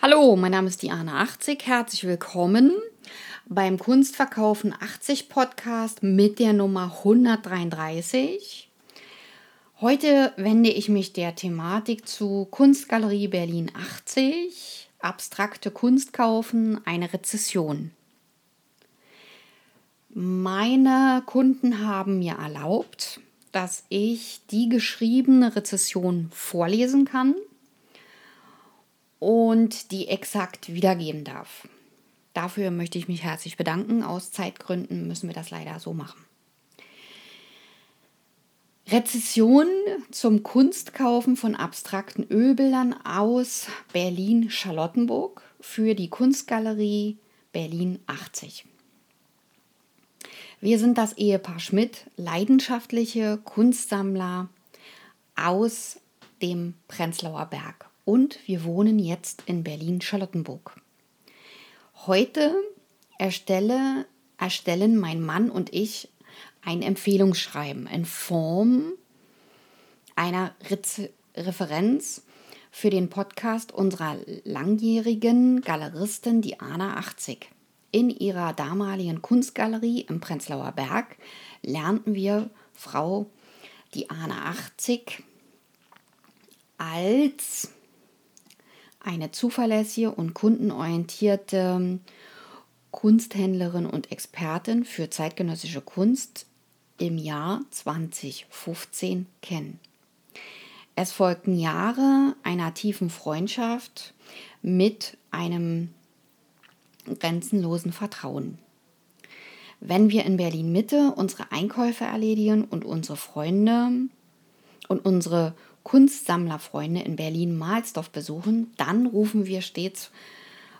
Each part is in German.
Hallo, mein Name ist Diana 80. Herzlich willkommen beim Kunstverkaufen 80 Podcast mit der Nummer 133. Heute wende ich mich der Thematik zu Kunstgalerie Berlin 80, abstrakte Kunst kaufen, eine Rezession. Meine Kunden haben mir erlaubt, dass ich die geschriebene Rezession vorlesen kann und die exakt wiedergeben darf. Dafür möchte ich mich herzlich bedanken. Aus Zeitgründen müssen wir das leider so machen. Rezession zum Kunstkaufen von abstrakten Ölbildern aus Berlin-Charlottenburg für die Kunstgalerie Berlin 80. Wir sind das Ehepaar Schmidt, leidenschaftliche Kunstsammler aus dem Prenzlauer Berg und wir wohnen jetzt in Berlin-Charlottenburg. Heute erstelle, erstellen mein Mann und ich ein Empfehlungsschreiben in Form einer Re Referenz für den Podcast unserer langjährigen Galeristin Diana 80. In ihrer damaligen Kunstgalerie im Prenzlauer Berg lernten wir Frau Diana 80 als eine zuverlässige und kundenorientierte Kunsthändlerin und Expertin für zeitgenössische Kunst im Jahr 2015 kennen. Es folgten Jahre einer tiefen Freundschaft mit einem grenzenlosen Vertrauen. Wenn wir in Berlin Mitte unsere Einkäufe erledigen und unsere Freunde und unsere Kunstsammlerfreunde in Berlin-Mahlsdorf besuchen, dann rufen wir stets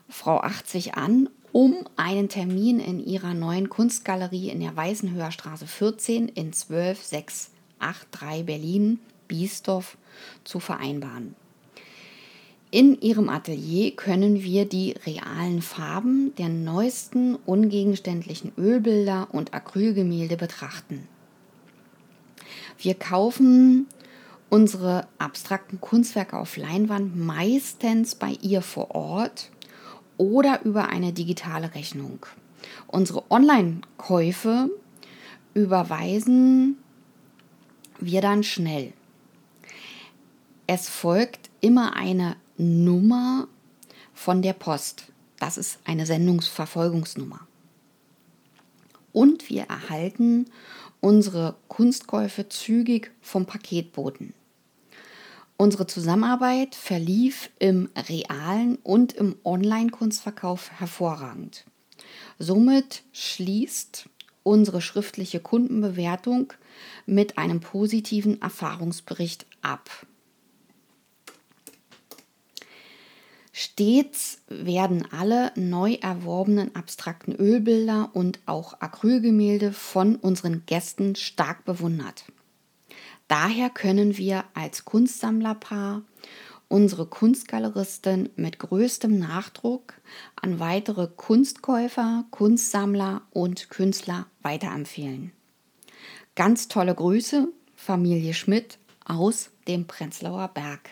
Frau 80 an, um einen Termin in ihrer neuen Kunstgalerie in der Weißenhöher Straße 14 in 12683 Berlin, Biesdorf zu vereinbaren. In ihrem Atelier können wir die realen Farben der neuesten ungegenständlichen Ölbilder und Acrylgemälde betrachten. Wir kaufen unsere abstrakten Kunstwerke auf Leinwand meistens bei ihr vor Ort oder über eine digitale Rechnung. Unsere Online-Käufe überweisen wir dann schnell. Es folgt immer eine Nummer von der Post. Das ist eine Sendungsverfolgungsnummer. Und wir erhalten unsere Kunstkäufe zügig vom Paketboten. Unsere Zusammenarbeit verlief im realen und im Online-Kunstverkauf hervorragend. Somit schließt unsere schriftliche Kundenbewertung mit einem positiven Erfahrungsbericht ab. Stets werden alle neu erworbenen abstrakten Ölbilder und auch Acrylgemälde von unseren Gästen stark bewundert. Daher können wir als Kunstsammlerpaar unsere Kunstgaleristin mit größtem Nachdruck an weitere Kunstkäufer, Kunstsammler und Künstler weiterempfehlen. Ganz tolle Grüße, Familie Schmidt aus dem Prenzlauer Berg.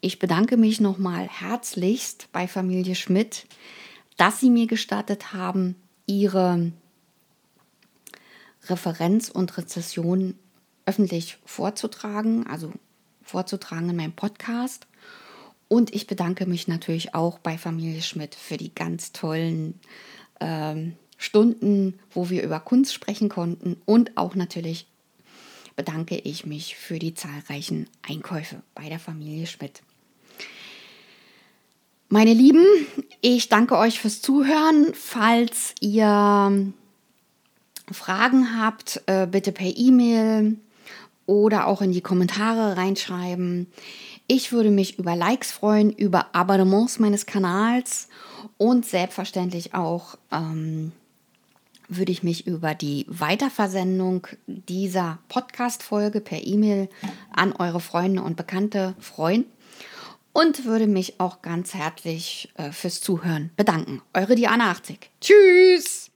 Ich bedanke mich nochmal herzlichst bei Familie Schmidt, dass sie mir gestattet haben, ihre Referenz und Rezession öffentlich vorzutragen, also vorzutragen in meinem Podcast. Und ich bedanke mich natürlich auch bei Familie Schmidt für die ganz tollen ähm, Stunden, wo wir über Kunst sprechen konnten. Und auch natürlich bedanke ich mich für die zahlreichen Einkäufe bei der Familie Schmidt. Meine Lieben, ich danke euch fürs Zuhören. Falls ihr Fragen habt, äh, bitte per E-Mail oder auch in die Kommentare reinschreiben. Ich würde mich über Likes freuen, über Abonnements meines Kanals und selbstverständlich auch ähm, würde ich mich über die Weiterversendung dieser Podcast-Folge per E-Mail an eure Freunde und Bekannte freuen und würde mich auch ganz herzlich äh, fürs Zuhören bedanken. Eure Diana 80. Tschüss!